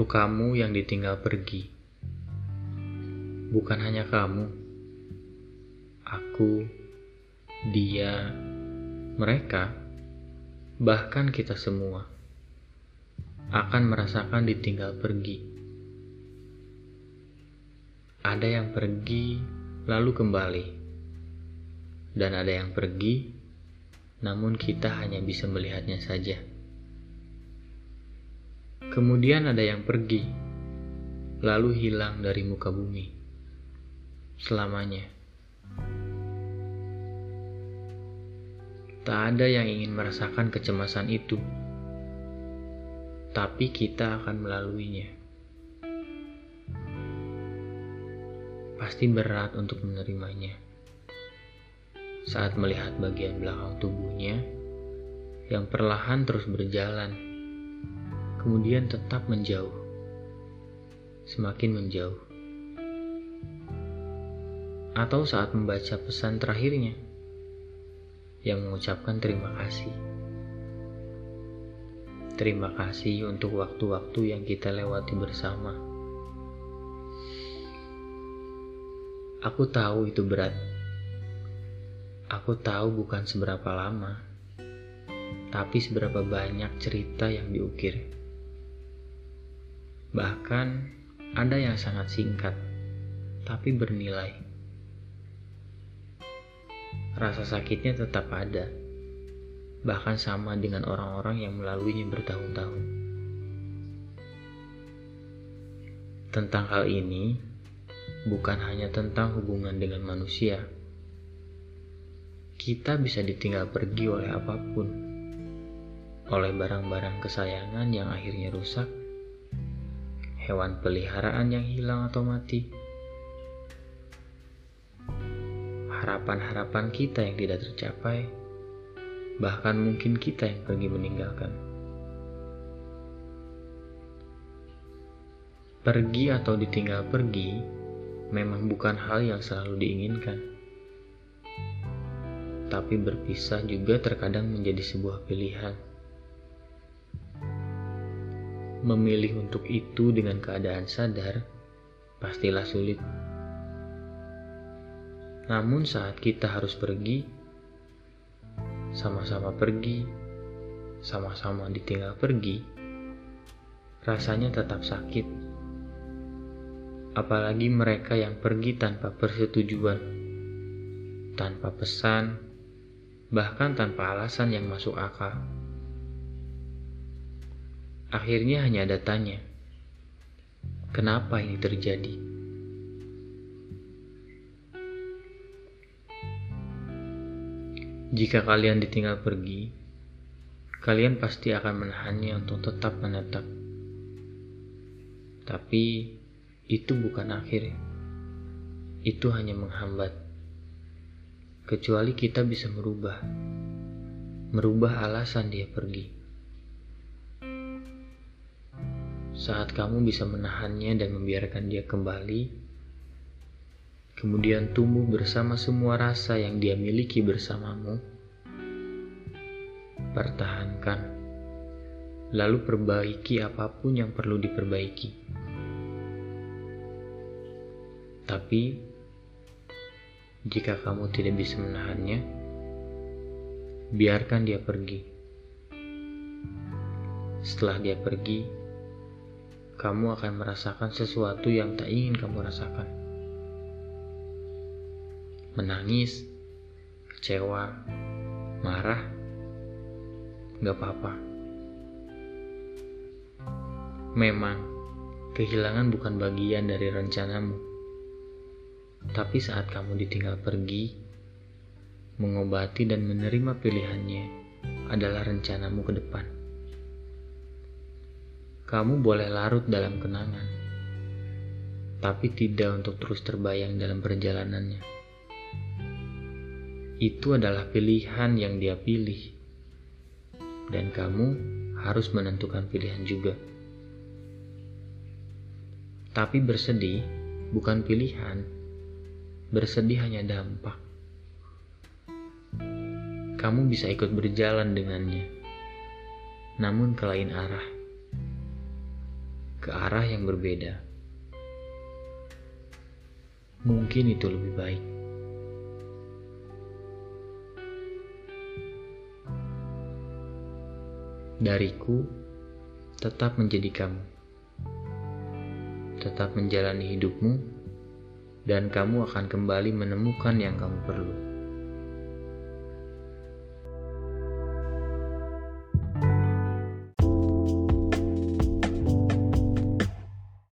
Untuk kamu yang ditinggal pergi, bukan hanya kamu, aku, dia, mereka, bahkan kita semua akan merasakan ditinggal pergi. Ada yang pergi lalu kembali, dan ada yang pergi, namun kita hanya bisa melihatnya saja. Kemudian ada yang pergi, lalu hilang dari muka bumi selamanya. Tak ada yang ingin merasakan kecemasan itu, tapi kita akan melaluinya. Pasti berat untuk menerimanya saat melihat bagian belakang tubuhnya yang perlahan terus berjalan kemudian tetap menjauh, semakin menjauh. Atau saat membaca pesan terakhirnya yang mengucapkan terima kasih. Terima kasih untuk waktu-waktu yang kita lewati bersama. Aku tahu itu berat. Aku tahu bukan seberapa lama, tapi seberapa banyak cerita yang diukir. Bahkan ada yang sangat singkat, tapi bernilai. Rasa sakitnya tetap ada, bahkan sama dengan orang-orang yang melaluinya bertahun-tahun. Tentang hal ini, bukan hanya tentang hubungan dengan manusia. Kita bisa ditinggal pergi oleh apa pun, oleh barang-barang kesayangan yang akhirnya rusak, hewan peliharaan yang hilang atau mati, harapan-harapan kita yang tidak tercapai, bahkan mungkin kita yang pergi meninggalkan. Pergi atau ditinggal pergi memang bukan hal yang selalu diinginkan. Tapi berpisah juga terkadang menjadi sebuah pilihan memilih untuk itu dengan keadaan sadar pastilah sulit. Namun, saat kita harus pergi, sama-sama pergi, sama-sama ditinggal pergi, rasanya tetap sakit. Apalagi mereka yang pergi tanpa persetujuan, tanpa pesan, bahkan tanpa alasan yang masuk akal. Akhirnya hanya ada tanya, kenapa ini terjadi? Jika kalian ditinggal pergi, kalian pasti akan menahannya untuk tetap menetap. Tapi itu bukan akhir. Itu hanya menghambat. Kecuali kita bisa merubah. Merubah alasan dia pergi. Saat kamu bisa menahannya dan membiarkan dia kembali, kemudian tumbuh bersama semua rasa yang dia miliki bersamamu, pertahankan, lalu perbaiki apa pun yang perlu diperbaiki. Tapi, jika kamu tidak bisa menahannya, biarkan dia pergi. Setelah dia pergi, kamu akan merasakan sesuatu yang tak ingin kamu rasakan. Menangis, kecewa, marah, gak apa-apa. Memang, kehilangan bukan bagian dari rencanamu. Tapi saat kamu ditinggal pergi, mengobati dan menerima pilihannya adalah rencanamu ke depan kamu boleh larut dalam kenangan, tapi tidak untuk terus terbayang dalam perjalanannya. Itu adalah pilihan yang dia pilih, dan kamu harus menentukan pilihan juga. Tapi bersedih bukan pilihan, bersedih hanya dampak. Kamu bisa ikut berjalan dengannya, namun ke lain arah ke arah yang berbeda. Mungkin itu lebih baik. Dariku tetap menjadi kamu, tetap menjalani hidupmu, dan kamu akan kembali menemukan yang kamu perlu.